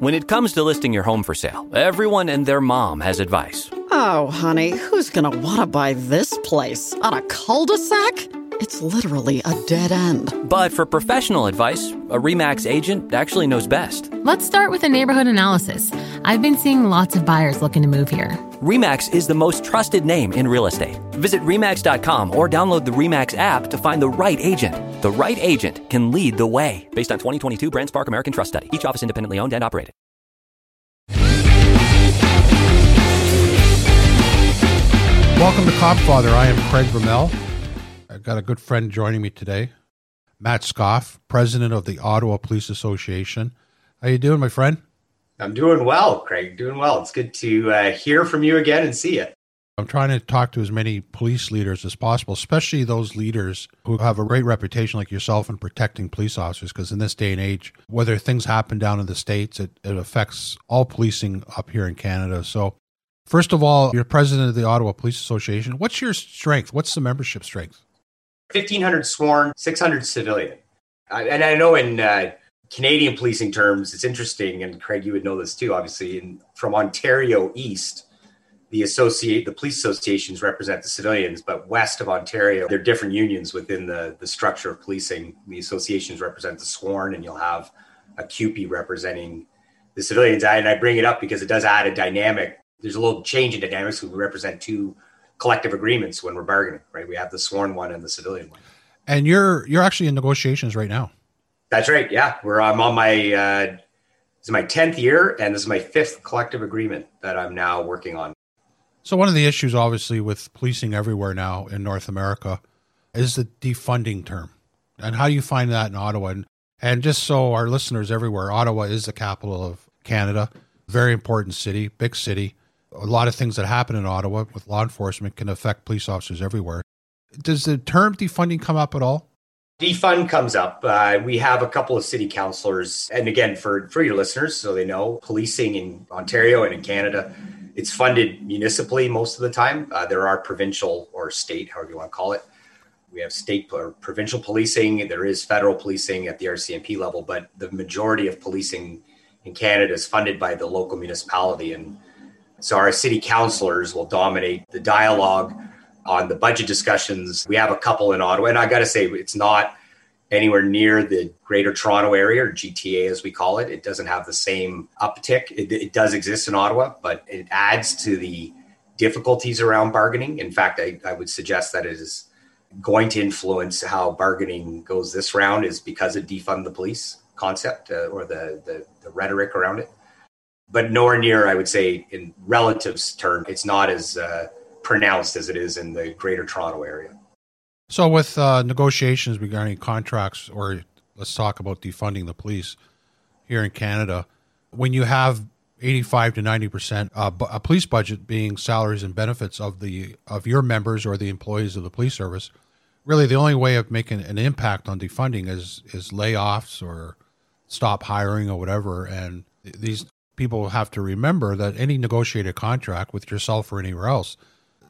When it comes to listing your home for sale, everyone and their mom has advice. Oh, honey, who's going to want to buy this place? On a cul-de-sac? It's literally a dead end. But for professional advice, a REMAX agent actually knows best. Let's start with a neighborhood analysis. I've been seeing lots of buyers looking to move here. REMAX is the most trusted name in real estate. Visit REMAX.com or download the REMAX app to find the right agent. The right agent can lead the way. Based on 2022 BrandSpark American Trust Study. Each office independently owned and operated. Welcome to Copfather. I am Craig Bromell. I've got a good friend joining me today, Matt Skof, president of the Ottawa Police Association. How you doing, my friend? I'm doing well, Craig. Doing well. It's good to uh, hear from you again and see you. I'm trying to talk to as many police leaders as possible, especially those leaders who have a great reputation like yourself in protecting police officers. Because in this day and age, whether things happen down in the States, it, it affects all policing up here in Canada. So, first of all, you're president of the Ottawa Police Association. What's your strength? What's the membership strength? 1,500 sworn, 600 civilian. Uh, and I know in uh, Canadian policing terms, it's interesting, and Craig, you would know this too, obviously, in, from Ontario East the associate the police associations represent the civilians but west of ontario there are different unions within the the structure of policing the associations represent the sworn and you'll have a CUPE representing the civilians and i bring it up because it does add a dynamic there's a little change in dynamics we represent two collective agreements when we're bargaining right we have the sworn one and the civilian one and you're you're actually in negotiations right now that's right yeah we're i'm on my uh this is my 10th year and this is my fifth collective agreement that i'm now working on so, one of the issues, obviously, with policing everywhere now in North America is the defunding term. And how do you find that in Ottawa? And, and just so our listeners everywhere, Ottawa is the capital of Canada, very important city, big city. A lot of things that happen in Ottawa with law enforcement can affect police officers everywhere. Does the term defunding come up at all? Defund comes up. Uh, we have a couple of city councilors, and again, for for your listeners, so they know, policing in Ontario and in Canada it's funded municipally most of the time. Uh, there are provincial or state, however you want to call it. We have state or provincial policing. There is federal policing at the RCMP level, but the majority of policing in Canada is funded by the local municipality. And so our city councilors will dominate the dialogue on the budget discussions. We have a couple in Ottawa, and I got to say, it's not anywhere near the greater Toronto area or GTA as we call it. It doesn't have the same uptick. It, it, does exist in Ottawa, but it adds to the difficulties around bargaining. In fact, I, I would suggest that it is going to influence how bargaining goes this round is because of defund the police concept uh, or the, the, the rhetoric around it. But nowhere near, I would say, in relative terms, it's not as uh, pronounced as it is in the greater Toronto area. So, with uh, negotiations regarding contracts, or let's talk about defunding the police here in Canada, when you have 85 to 90 percent uh, a police budget being salaries and benefits of the of your members or the employees of the police service, really the only way of making an impact on defunding is is layoffs or stop hiring or whatever. And these people have to remember that any negotiated contract with yourself or anywhere else,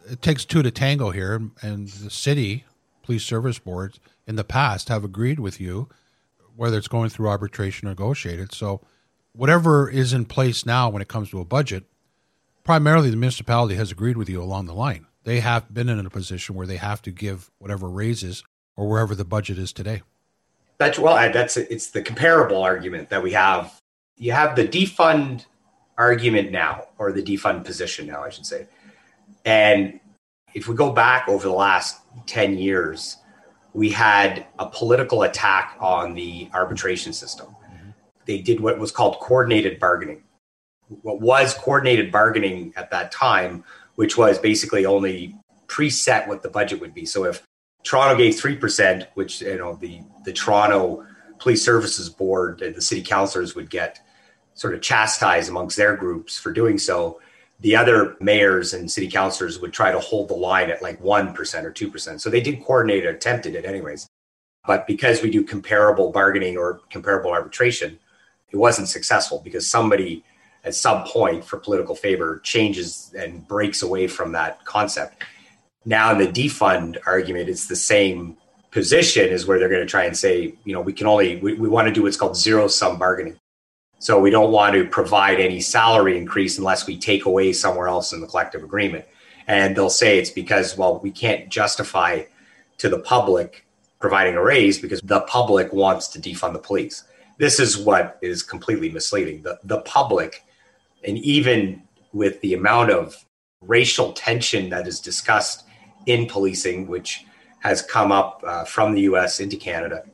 it takes two to tango here, and the city police service boards in the past have agreed with you, whether it's going through arbitration or negotiated. So, whatever is in place now when it comes to a budget, primarily the municipality has agreed with you along the line. They have been in a position where they have to give whatever raises or wherever the budget is today. That's well, that's it's the comparable argument that we have. You have the defund argument now, or the defund position now, I should say. And if we go back over the last 10 years, we had a political attack on the arbitration system. Mm-hmm. They did what was called coordinated bargaining. What was coordinated bargaining at that time, which was basically only preset what the budget would be. So if Toronto gave 3%, which you know the the Toronto Police Services Board and the city councilors would get sort of chastised amongst their groups for doing so, the other mayors and city councilors would try to hold the line at like 1% or 2%. So they did coordinate or attempted it anyways. But because we do comparable bargaining or comparable arbitration, it wasn't successful because somebody at some point for political favor changes and breaks away from that concept. Now in the defund argument, it's the same position is where they're going to try and say, you know, we can only, we, we want to do what's called zero sum bargaining. So we don't want to provide any salary increase unless we take away somewhere else in the collective agreement. And they'll say it's because, well, we can't justify to the public providing a raise because the public wants to defund the police. This is what is completely misleading. The, the public, and even with the amount of racial tension that is discussed in policing, which has come up uh, from the US into Canada,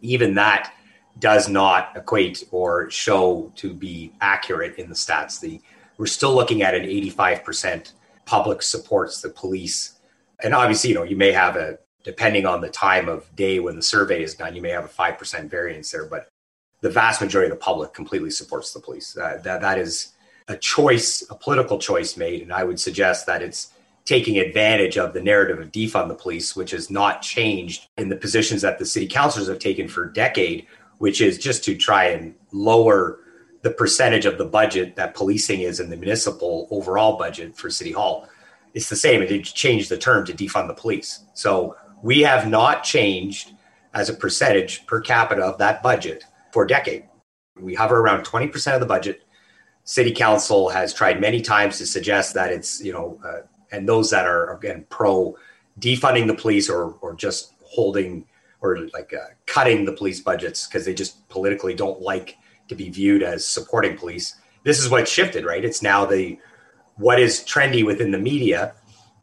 even that does not equate or show to be accurate in the stats. The we're still looking at an 85% public supports the police. And obviously, you know, you may have a depending on the time of day when the survey is done, you may have a 5% variance there, but the vast majority of the public completely supports the police. Uh, that that is a choice, a political choice made, and I would suggest that it's taking advantage of the narrative of defund the police, which has not changed in the positions that the city councilors have taken for a decade, which is just to try and lower the percentage of the budget that policing is in the municipal overall budget for city hall. It's the same. It changed the term to defund the police. So we have not changed as a percentage per capita of that budget for a decade. We hover around 20% of the budget. City council has tried many times to suggest that it's, you know, uh, and those that are again pro defunding the police or or just holding or like uh, cutting the police budgets because they just politically don't like to be viewed as supporting police. This is what shifted, right? It's now the what is trendy within the media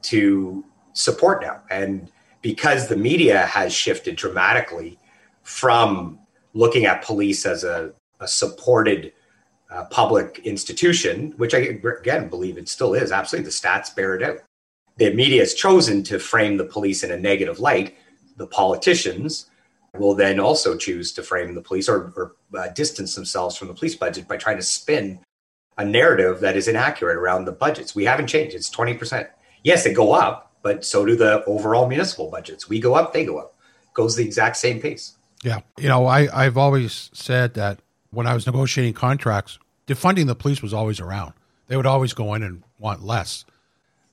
to support now. And because the media has shifted dramatically from looking at police as a, a supported uh, public institution, which I again believe it still is. Absolutely, the stats bear it out. The media has chosen to frame the police in a negative light. The politicians will then also choose to frame the police or, or uh, distance themselves from the police budget by trying to spin a narrative that is inaccurate around the budgets. We haven't changed. It's 20%. Yes, they go up, but so do the overall municipal budgets. We go up, they go up. Goes the exact same pace. Yeah. You know, I, I've always said that when I was negotiating contracts, defunding the police was always around. They would always go in and want less.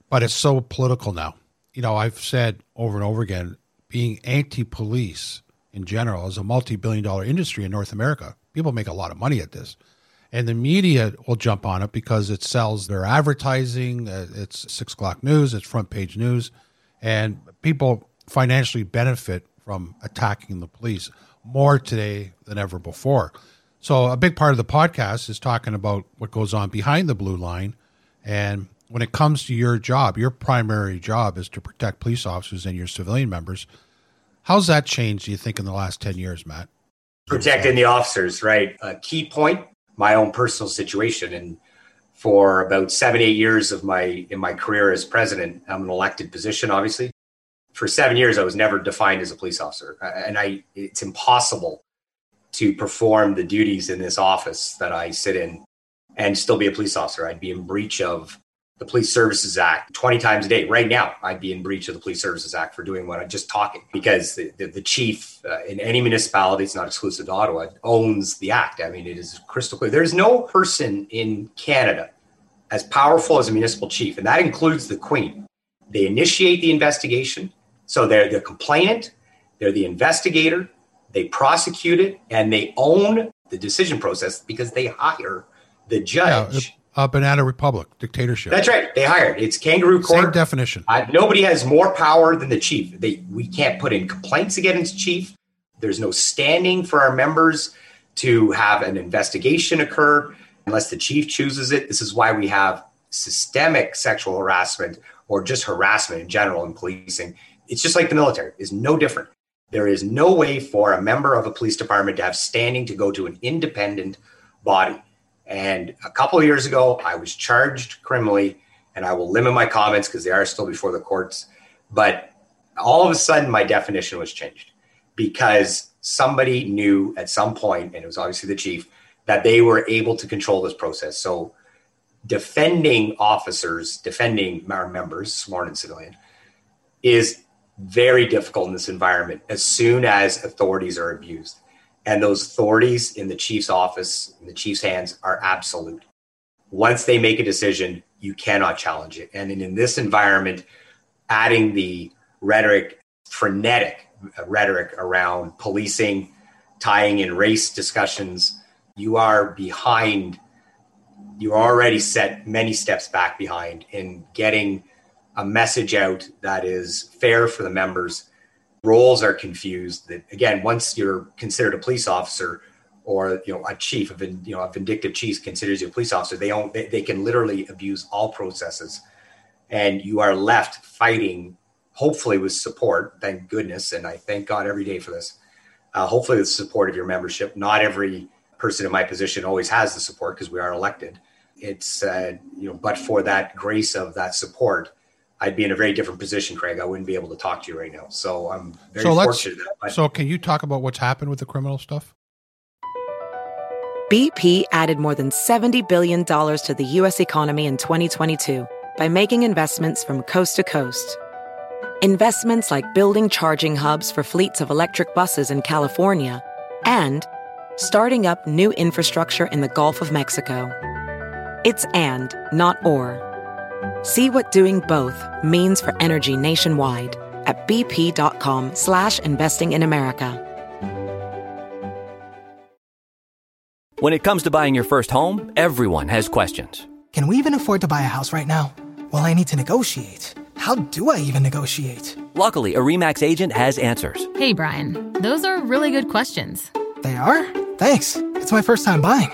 But it's so political now. You know, I've said over and over again, being anti police in general is a multi billion dollar industry in North America. People make a lot of money at this. And the media will jump on it because it sells their advertising. Uh, it's six o'clock news, it's front page news. And people financially benefit from attacking the police more today than ever before. So a big part of the podcast is talking about what goes on behind the blue line. And when it comes to your job, your primary job is to protect police officers and your civilian members. How's that changed, do you think, in the last 10 years, Matt? Protecting the officers, right? A key point, my own personal situation. And for about seven, eight years of my in my career as president, I'm an elected position, obviously. For seven years, I was never defined as a police officer. And I it's impossible to perform the duties in this office that I sit in and still be a police officer. I'd be in breach of the Police Services Act 20 times a day. Right now, I'd be in breach of the Police Services Act for doing what I'm just talking because the, the, the chief uh, in any municipality, it's not exclusive to Ottawa, owns the act. I mean, it is crystal clear. There's no person in Canada as powerful as a municipal chief, and that includes the Queen. They initiate the investigation. So they're the complainant, they're the investigator, they prosecute it and they own the decision process because they hire the judge. Yeah, a banana republic dictatorship. That's right. They hired. It's kangaroo court. Same definition. Uh, nobody has more power than the chief. They we can't put in complaints against chief. There's no standing for our members to have an investigation occur unless the chief chooses it. This is why we have systemic sexual harassment or just harassment in general in policing. It's just like the military. It's no different. There is no way for a member of a police department to have standing to go to an independent body. And a couple of years ago, I was charged criminally, and I will limit my comments because they are still before the courts. But all of a sudden, my definition was changed because somebody knew at some point, and it was obviously the chief, that they were able to control this process. So defending officers, defending our members, sworn and civilian, is very difficult in this environment as soon as authorities are abused. And those authorities in the chief's office, in the chief's hands, are absolute. Once they make a decision, you cannot challenge it. And in, this environment, adding the rhetoric, frenetic uh, rhetoric around policing, tying in race discussions, you are behind. You're already set many steps back behind in getting a message out that is fair for the members. Roles are confused. That again, once you're considered a police officer or you know a chief of you know a vindictive chief considers you a police officer, they own they, they can literally abuse all processes, and you are left fighting. Hopefully, with support. Thank goodness, and I thank God every day for this. Uh, hopefully, with support of your membership. Not every person in my position always has the support because we are elected. It's uh, you know, but for that grace of that support, I'd be in a very different position, Craig. I wouldn't be able to talk to you right now. So I'm very so fortunate. That, so can you talk about what's happened with the criminal stuff? BP added more than $70 billion to the U.S. economy in 2022 by making investments from coast to coast. Investments like building charging hubs for fleets of electric buses in California and starting up new infrastructure in the Gulf of Mexico. It's and, not or. See what doing both means for energy nationwide at bp.com slash investing in America. When it comes to buying your first home, everyone has questions. Can we even afford to buy a house right now? Well, I need to negotiate. How do I even negotiate? Luckily, a REMAX agent has answers. Hey, Brian, those are really good questions. They are? Thanks. It's my first time buying.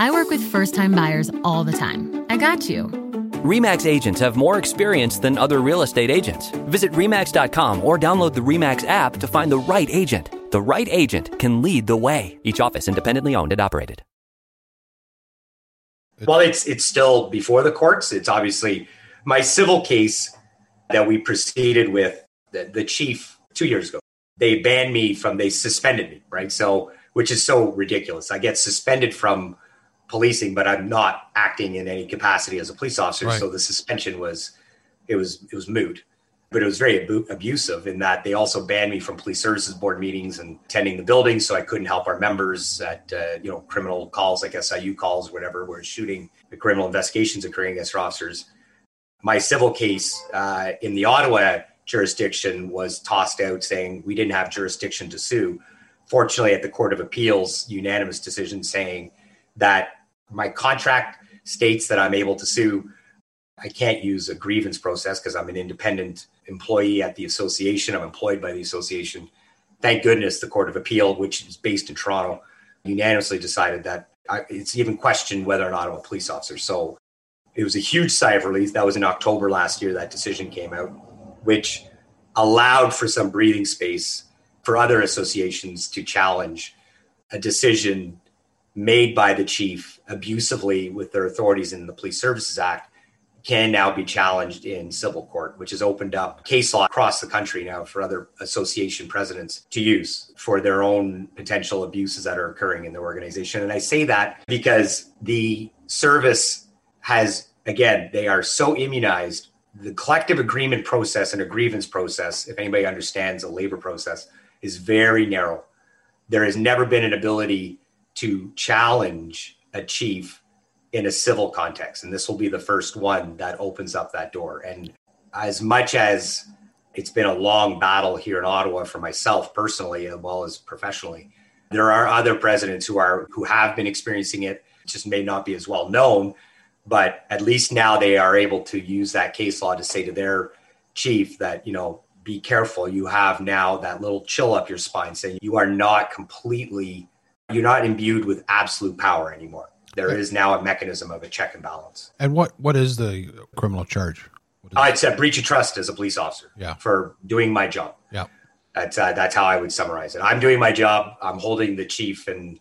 I work with first time buyers all the time. I got you. REMAX agents have more experience than other real estate agents. Visit REMAX.com or download the REMAX app to find the right agent. The right agent can lead the way. Each office independently owned and operated. Well, it's it's still before the courts. It's obviously my civil case that we proceeded with the, the chief two years ago. They banned me from they suspended me, right? So which is so ridiculous. I get suspended from policing, but I'm not acting in any capacity as a police officer. Right. So the suspension was it was it was moot. But it was very abu- abusive in that they also banned me from police services board meetings and attending the building, so I couldn't help our members at uh, you know criminal calls like SIU calls, whatever, where shooting the criminal investigations occurring against officers. My civil case uh, in the Ottawa jurisdiction was tossed out, saying we didn't have jurisdiction to sue. Fortunately, at the Court of Appeals, unanimous decision saying that my contract states that I'm able to sue. I can't use a grievance process because I'm an independent employee at the association. I'm employed by the association. Thank goodness the Court of Appeal, which is based in Toronto, unanimously decided that I, it's even questioned whether or not I'm a police officer. So it was a huge sigh of relief. That was in October last year, that decision came out, which allowed for some breathing space for other associations to challenge a decision made by the chief abusively with their authorities in the Police Services Act can now be challenged in civil court, which has opened up case law across the country now for other association presidents to use for their own potential abuses that are occurring in their organization. And I say that because the service has, again, they are so immunized. The collective agreement process and a grievance process, if anybody understands a labor process, is very narrow. There has never been an ability to challenge a chief in a civil context. And this will be the first one that opens up that door. And as much as it's been a long battle here in Ottawa for myself personally, as well as professionally, there are other presidents who are who have been experiencing it, just may not be as well known, but at least now they are able to use that case law to say to their chief that, you know, be careful. You have now that little chill up your spine saying you are not completely you're not imbued with absolute power anymore. There is now a mechanism of a check and balance. And what what is the criminal charge? Uh, it's a breach of trust as a police officer. Yeah. For doing my job. Yeah. That's uh, that's how I would summarize it. I'm doing my job. I'm holding the chief and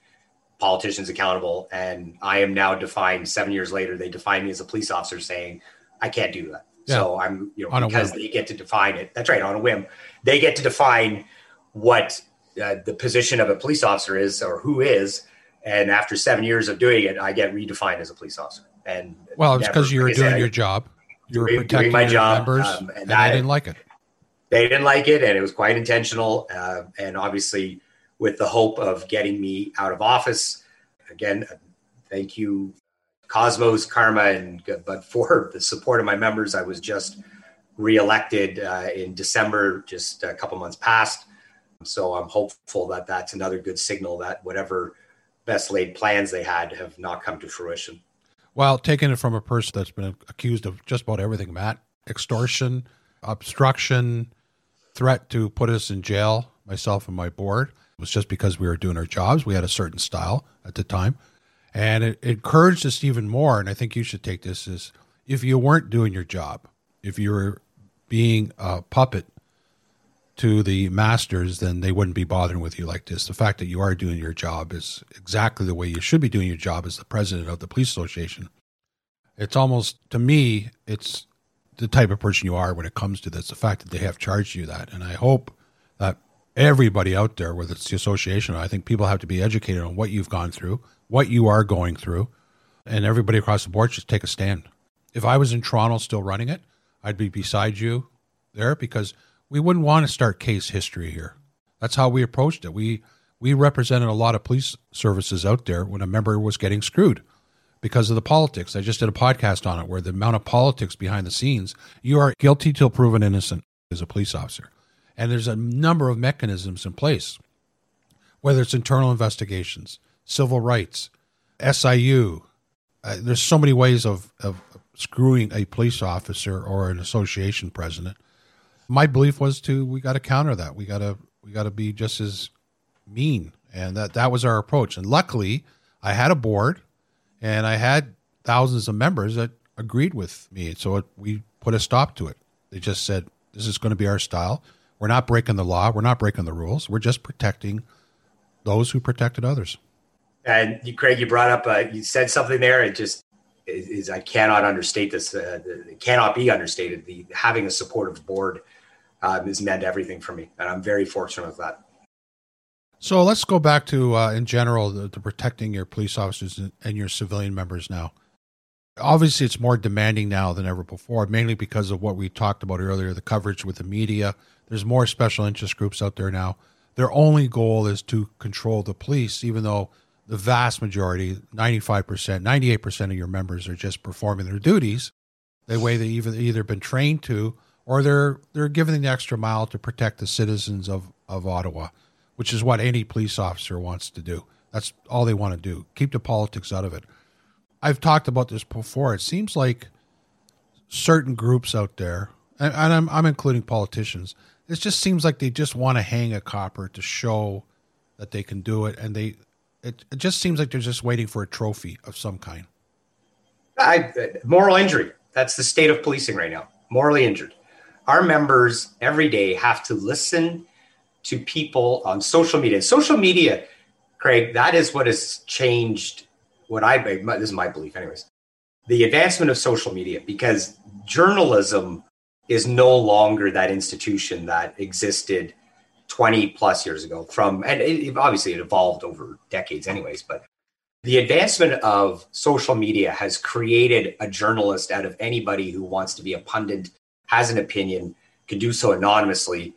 politicians accountable, and I am now defined. Seven years later, they define me as a police officer, saying I can't do that. Yeah. So I'm, you know, on because they get to define it. That's right, on a whim. They get to define what uh, the position of a police officer is or who is And after seven years of doing it, I get redefined as a police officer. And well, it's because you were doing said, your job. You were protecting my job, members, um, and and, that- didn't like it. they didn't like it and it was quite intentional uh, and obviously with the hope of getting me out of office again uh, thank you cosmos karma and but for the support of my members i was just reelected uh, in december just a couple months past so i'm hopeful that that's another good signal that whatever best laid plans they had have not come to fruition Well, taking it from a person that's been accused of just about everything, Matt, extortion, obstruction, threat to put us in jail, myself and my board, it was just because we were doing our jobs. We had a certain style at the time. And it, it encouraged us even more. And I think you should take this as if you weren't doing your job, if you were being a puppet to the masters, then they wouldn't be bothering with you like this. The fact that you are doing your job is exactly the way you should be doing your job as the president of the police association. It's almost to me, it's the type of person you are when it comes to this. The fact that they have charged you that, and I hope that everybody out there, whether it's the association, I think people have to be educated on what you've gone through, what you are going through, and everybody across the board should take a stand. If I was in Toronto still running it, I'd be beside you there because we wouldn't want to start case history here. That's how we approached it. We we represented a lot of police services out there when a member was getting screwed because of the politics. I just did a podcast on it where the amount of politics behind the scenes, you are guilty till proven innocent as a police officer. And there's a number of mechanisms in place, whether it's internal investigations, civil rights, SIU. Uh, there's so many ways of, of screwing a police officer or an association president. My belief was to we got to counter that. We got to we got to be just as mean, and that that was our approach. And luckily, I had a board, and I had thousands of members that agreed with me. So it, we put a stop to it. They just said this is going to be our style. We're not breaking the law. We're not breaking the rules. We're just protecting those who protected others. And you, Craig, you brought up, uh, you said something there. It just is, is I cannot understate this. Uh, it cannot be understated. The having a supportive board um, has meant everything for me, and I'm very fortunate with that. So let's go back to, uh, in general, the, the protecting your police officers and, your civilian members now. Obviously, it's more demanding now than ever before, mainly because of what we talked about earlier the coverage with the media. There's more special interest groups out there now. Their only goal is to control the police, even though the vast majority, 95%, 98% of your members are just performing their duties the way they've either, either been trained to or they're, they're giving the extra mile to protect the citizens of, of Ottawa which is what any police officer wants to do. That's all they want to do. Keep the politics out of it. I've talked about this before. It seems like certain groups out there, and, and I'm, I'm including politicians, it just seems like they just want to hang a copper to show that they can do it. And they, it, it just seems like they're just waiting for a trophy of some kind. I, moral injury. That's the state of policing right now. Morally injured. Our members every day have to listen to people on social media. Social media, Craig, that is what has changed what I, this is my belief, anyways. The advancement of social media, because journalism is no longer that institution that existed 20 plus years ago from, and it, obviously it evolved over decades, anyways, but the advancement of social media has created a journalist out of anybody who wants to be a pundit, has an opinion, can do so anonymously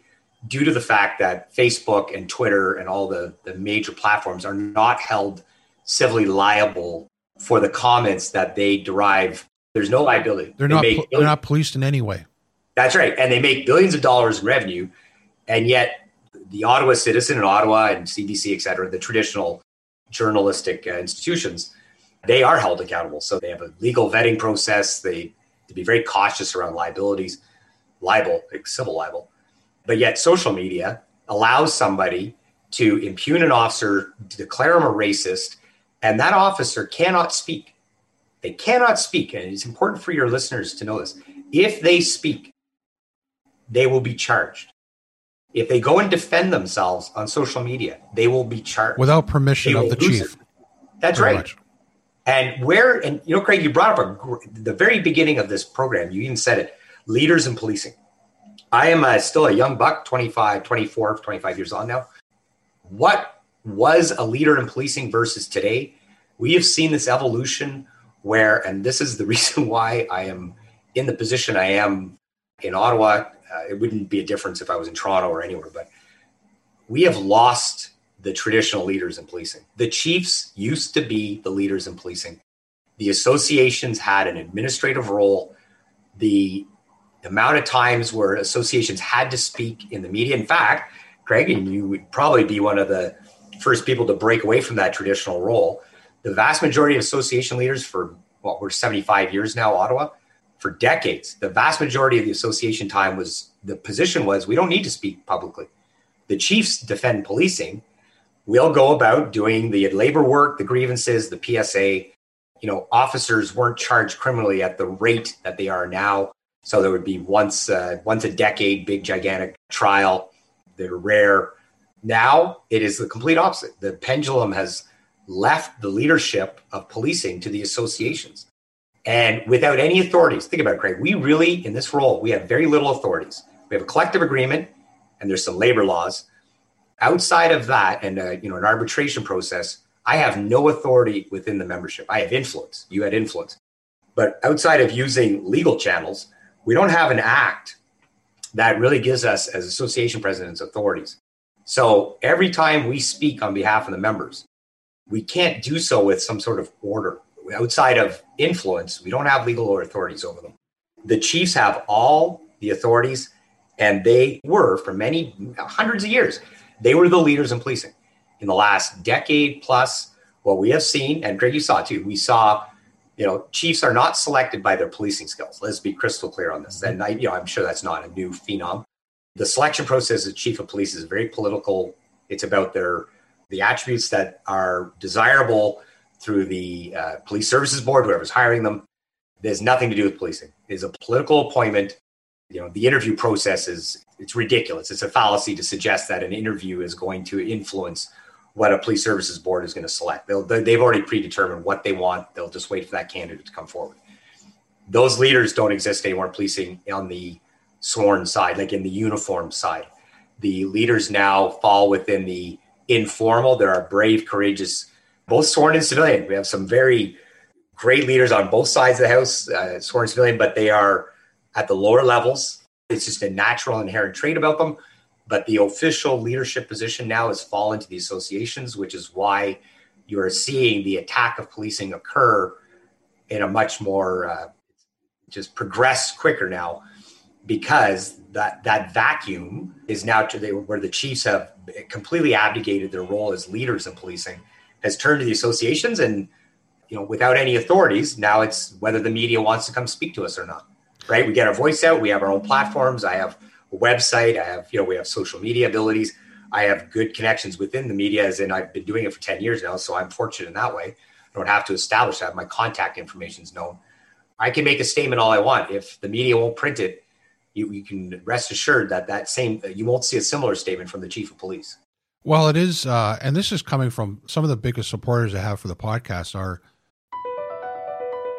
due to the fact that Facebook and Twitter and all the, the major platforms are not held civilly liable for the comments that they derive. There's no liability. They're They not, they're not policed in any way. that's right. And they make billions of dollars in revenue. And yet, the Ottawa Citizen in Ottawa and CBC, et cetera, the traditional journalistic uh, institutions, they are held accountable. So they have a legal vetting process. They to be very cautious around liabilities, libel, like civil libel. But yet, social media allows somebody to impugn an officer, declare him a racist, and that officer cannot speak. They cannot speak. And it's important for your listeners to know this. If they speak, they will be charged. If they go and defend themselves on social media, they will be charged. Without permission of the chief. it. That's pretty right. much. And where, and you know, Craig, you brought up a, the very beginning of this program, you even said it leaders in policing. I am uh still a young buck, 25, 24, 25 years on now. What was a leader in policing versus today, we have seen this evolution where, and this is the reason why I am in the position I am in Ottawa. Uh, it wouldn't be a difference if I was in Toronto or anywhere, but we have lost the traditional leaders in policing. The chiefs used to be the leaders in policing. The associations had an administrative role. The amount of times where associations had to speak in the media. In fact, Craig, and you would probably be one of the first people to break away from that traditional role. The vast majority of association leaders for what we're 75 years now, Ottawa, for decades, the vast majority of the association time was the position was we don't need to speak publicly. The chiefs defend policing. We'll go about doing the labor work, the grievances, the PSA. You know, officers weren't charged criminally at the rate that they are now. So there would be once uh, once a decade, big gigantic trial. They're rare. Now it is the complete opposite. The pendulum has left the leadership of policing to the associations. And without any authorities, think about it, Craig. We really, in this role, we have very little authorities. We have a collective agreement, and there's some labor laws. Outside of that, and uh, you know, an arbitration process, I have no authority within the membership. I have influence. You had influence, but outside of using legal channels, we don't have an act that really gives us, as association presidents, authorities. So every time we speak on behalf of the members, we can't do so with some sort of order. Outside of influence, we don't have legal authorities over them. The chiefs have all the authorities, and they were for many hundreds of years, they were the leaders in policing. In the last decade plus, what we have seen, and Greg, you saw too, we saw you know, chiefs are not selected by their policing skills. Let's be crystal clear on this. And I, you know, I'm sure that's not a new phenom. The selection process of chief of police is very political. It's about their the attributes that are desirable through the uh, police services board, whoever's hiring them. There's nothing to do with policing. It's a political appointment. You know, the interview process is it's ridiculous. It's a fallacy to suggest that an interview is going to influence what a police services board is going to select. They'll, they've already predetermined what they want. They'll just wait for that candidate to come forward. Those leaders don't exist anymore policing on the sworn side, like in the uniform side. The leaders now fall within the informal. There are brave, courageous, both sworn and civilian. We have some very great leaders on both sides of the house, uh, sworn and civilian, but they are at the lower levels. It's just a natural, inherent trait about them. But the official leadership position now has fallen to the associations, which is why you are seeing the attack of policing occur in a much more uh, just progress quicker now because that that vacuum is now to the, where the chiefs have completely abdicated their role as leaders in policing has turned to the associations and you know without any authorities now it's whether the media wants to come speak to us or not right we get our voice out we have our own platforms i have a website. I have, you know, we have social media abilities. I have good connections within the media, as in I've been doing it for 10 years now. So I'm fortunate in that way. I don't have to establish that. My contact information is known. I can make a statement all I want. If the media won't print it, you, you can rest assured that that same, you won't see a similar statement from the chief of police. Well, it is, uh, and this is coming from some of the biggest supporters I have for the podcast are.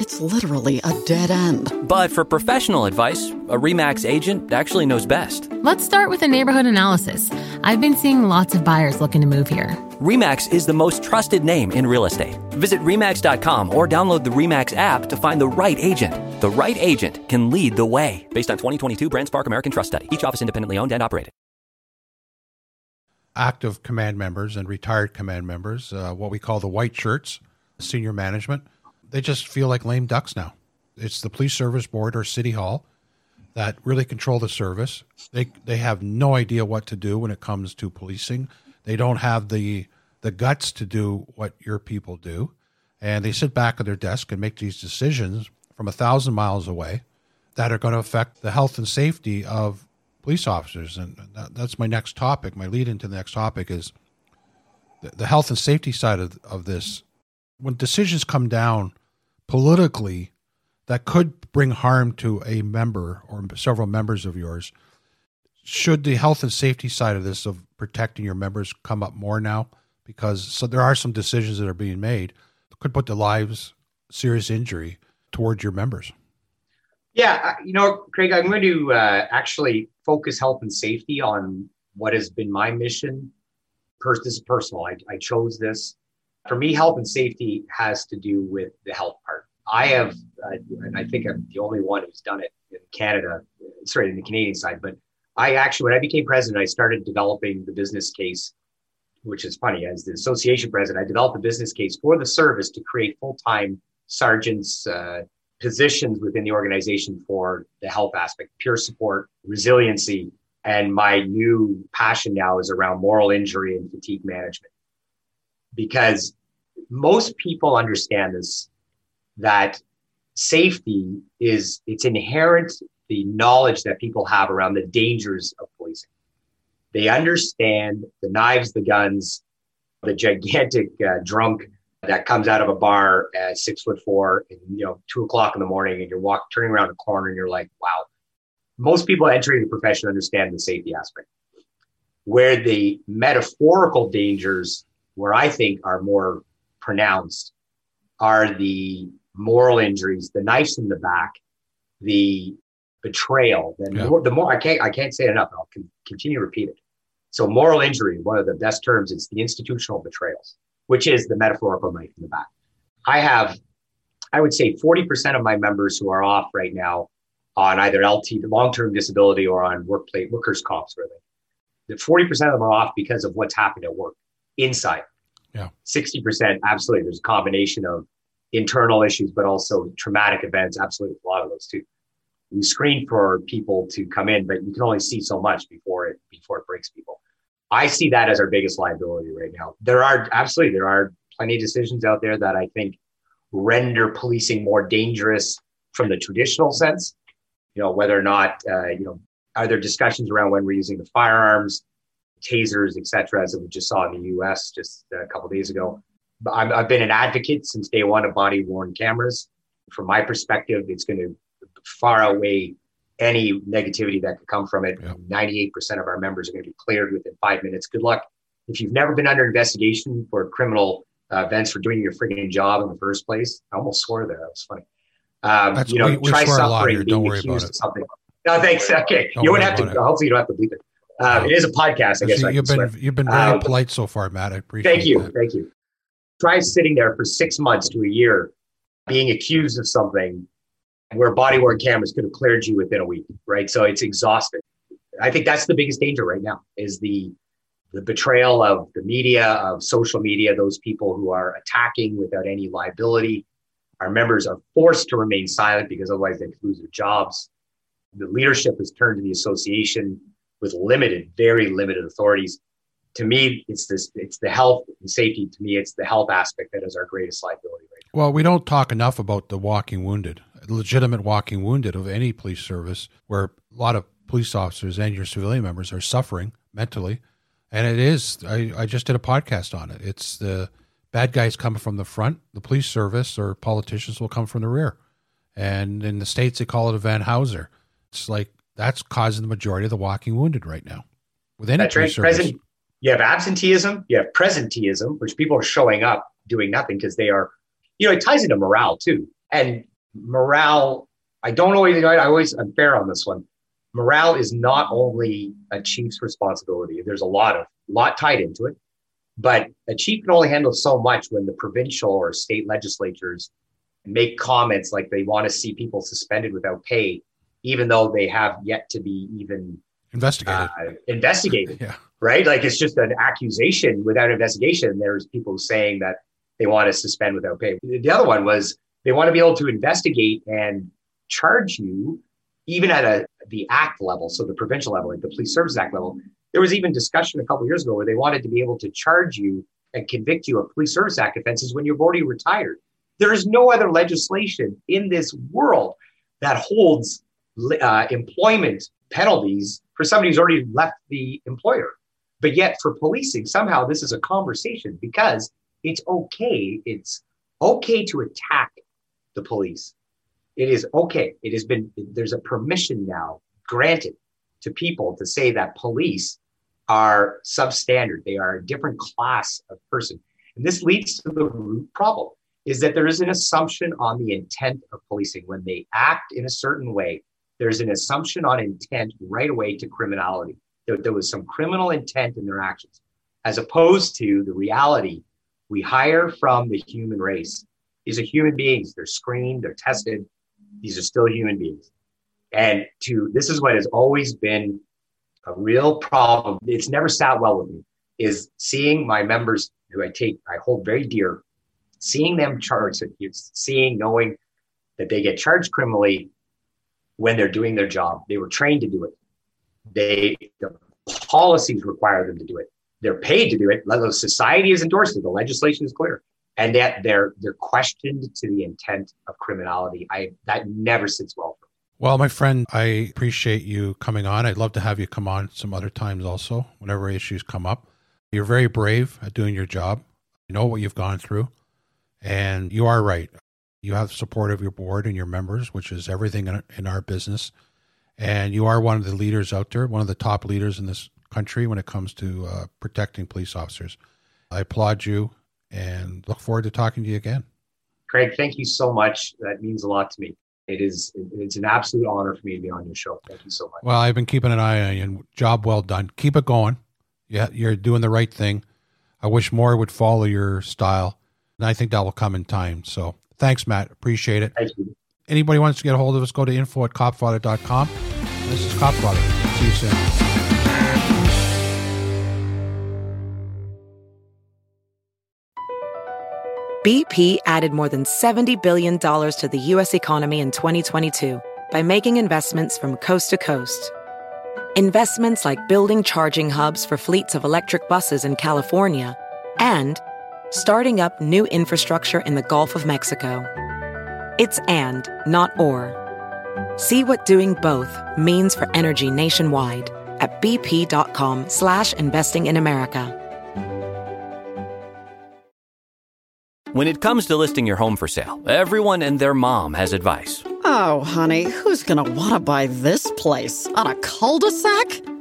It's literally a dead end. But for professional advice, a REMAX agent actually knows best. Let's start with a neighborhood analysis. I've been seeing lots of buyers looking to move here. REMAX is the most trusted name in real estate. Visit REMAX.com or download the REMAX app to find the right agent. The right agent can lead the way. Based on 2022 BrandSpark American Trust Study. Each office independently owned and operated. Active command members and retired command members, uh, what we call the white shirts, senior management, they just feel like lame ducks now. It's the police service board or city hall that really control the service. They they have no idea what to do when it comes to policing. They don't have the the guts to do what your people do, and they sit back at their desk and make these decisions from a thousand miles away that are going to affect the health and safety of police officers. And that, that's my next topic. My lead into the next topic is the, the health and safety side of, of this. When decisions come down politically that could bring harm to a member or several members of yours, should the health and safety side of this of protecting your members come up more now? Because so there are some decisions that are being made that could put the lives serious injury towards your members. Yeah, you know, Craig, I'm going to uh, actually focus health and safety on what has been my mission. This is personal. I, I chose this. For me, health and safety has to do with the health part. I have, uh, and I think I'm the only one who's done it in Canada, sorry, in the Canadian side, but I actually, when I became president, I started developing the business case, which is funny. As the association president, I developed a business case for the service to create full time sergeants, uh, positions within the organization for the health aspect, peer support, resiliency. And my new passion now is around moral injury and fatigue management. Because most people understand this that safety is it's inherent the knowledge that people have around the dangers of policing. They understand the knives, the guns, the gigantic uh, drunk that comes out of a bar at six foot four, and, you know, two o'clock in the morning, and you're walking, turning around a corner, and you're like, wow. Most people entering the profession understand the safety aspect. Where the metaphorical dangers, where I think are more pronounced, are the moral injuries, the knives in the back, the betrayal. And yeah. more, the more I can't, I can't say it enough. I'll con- continue to repeat it. So moral injury, one of the best terms, is the institutional betrayals which is the metaphorical knife in the back. I have, I would say 40% of my members who are off right now on either LT, long-term disability or on workplace workers' comps, really. The 40% of them are off because of what's happened at work inside. Yeah. 60%, absolutely. There's a combination of internal issues, but also traumatic events. Absolutely. A lot of those too. We screen for people to come in, but you can only see so much before it, before it breaks people. I see that as our biggest liability right now. There are absolutely there are plenty of decisions out there that I think render policing more dangerous from the traditional sense. You know, whether or not uh, you know are there discussions around when we're using the firearms, tasers, etc., as we just saw in the U.S. just a couple days ago. i have been an advocate since day one of body worn cameras. From my perspective, it's going to far outweigh any negativity that could come from it. Yeah. 98% of our members are going to be cleared within five minutes. Good luck. If you've never been under investigation for criminal uh, events for doing your freaking job in the first place, I almost swore there. That was funny. Um, you know, we, we try suffering being Don't accused of something. No, thanks. Okay. Don't you wouldn't have to, it. hopefully you don't have to bleep it. Uh, It is a podcast, I guess. you've been, you've been very um, polite so far, Matt. I appreciate it. Thank you. That. Thank you. Try sitting there for six months to a year being accused of something where body worn cameras could have cleared you within a week, right? So it's exhausting. I think that's the biggest danger right now is the the betrayal of the media, of social media, those people who are attacking without any liability. Our members are forced to remain silent because otherwise they could lose their jobs. The leadership has turned to the association with limited, very limited authorities. To me, it's this it's the health and safety. To me, it's the health aspect that is our greatest liability right now. Well, we don't talk enough about the walking wounded legitimate walking wounded of any police service where a lot of police officers and your civilian members are suffering mentally. And it is, I, I just did a podcast on it. It's the bad guys come from the front, the police service or politicians will come from the rear. And in the States, they call it a Van Hauser. It's like that's causing the majority of the walking wounded right now. With any service. Present, you have absenteeism, you have presenteeism, which people are showing up doing nothing because they are, you know, it ties into morale too. And morale, I don't always, I always, I'm fair on this one. Morale is not only a chief's responsibility. There's a lot of, lot tied into it, but a chief can only handle so much when the provincial or state legislatures make comments like they want to see people suspended without pay, even though they have yet to be even investigated. Uh, investigated. yeah. Right. Like it's just an accusation without investigation. There's people saying that they want to suspend without pay. The other one was they want to be able to investigate and charge you even at a the act level, so the provincial level, like the Police Services Act level. There was even discussion a couple years ago where they wanted to be able to charge you and convict you of Police Service Act offenses when you've already retired. There is no other legislation in this world that holds uh, employment penalties for somebody who's already left the employer. But yet, for policing, somehow this is a conversation because it's okay. It's okay to attack the police. It is okay. It has been, there's a permission now granted to people to say that police are substandard. They are a different class of person. And this leads to the root problem is that there is an assumption on the intent of policing. When they act in a certain way, there's an assumption on intent right away to criminality. There, there was some criminal intent in their actions, as opposed to the reality we hire from the human race. These are human beings. They're screened, they're tested. These are still human beings. And to this is what has always been a real problem. It's never sat well with me is seeing my members who I take, I hold very dear, seeing them charged, seeing, knowing that they get charged criminally when they're doing their job. They were trained to do it. They, the policies require them to do it. They're paid to do it. The society has endorsed it. The legislation is clear. And that they're, they're questioned to the intent of criminality. I, that never sits well for me. Well, my friend, I appreciate you coming on. I'd love to have you come on some other times also, whenever issues come up. You're very brave at doing your job. You know what you've gone through. And you are right. You have the support of your board and your members, which is everything in our business. And you are one of the leaders out there, one of the top leaders in this country when it comes to uh, protecting police officers. I applaud you and look forward to talking to you again. Craig, thank you so much. That means a lot to me it is it's an absolute honor for me to be on your show. Thank you so much. Well, I've been keeping an eye on you. And job well done. Keep it going. Yeah, you're doing the right thing. I wish more would follow your style, and I think that will come in time. So, thanks, Matt. Appreciate it. Thank you. Anybody wants to get a hold of us, go to info at copfather.com. This is Copfather. See you soon. BP added more than $70 billion to the U.S. economy in 2022 by making investments from coast to coast. Investments like building charging hubs for fleets of electric buses in California and starting up new infrastructure in the Gulf of Mexico. It's and, not or. See what doing both means for energy nationwide at bp.com slash investing in America. When it comes to listing your home for sale, everyone and their mom has advice. Oh, honey, who's going to want to buy this place? On a cul de sac?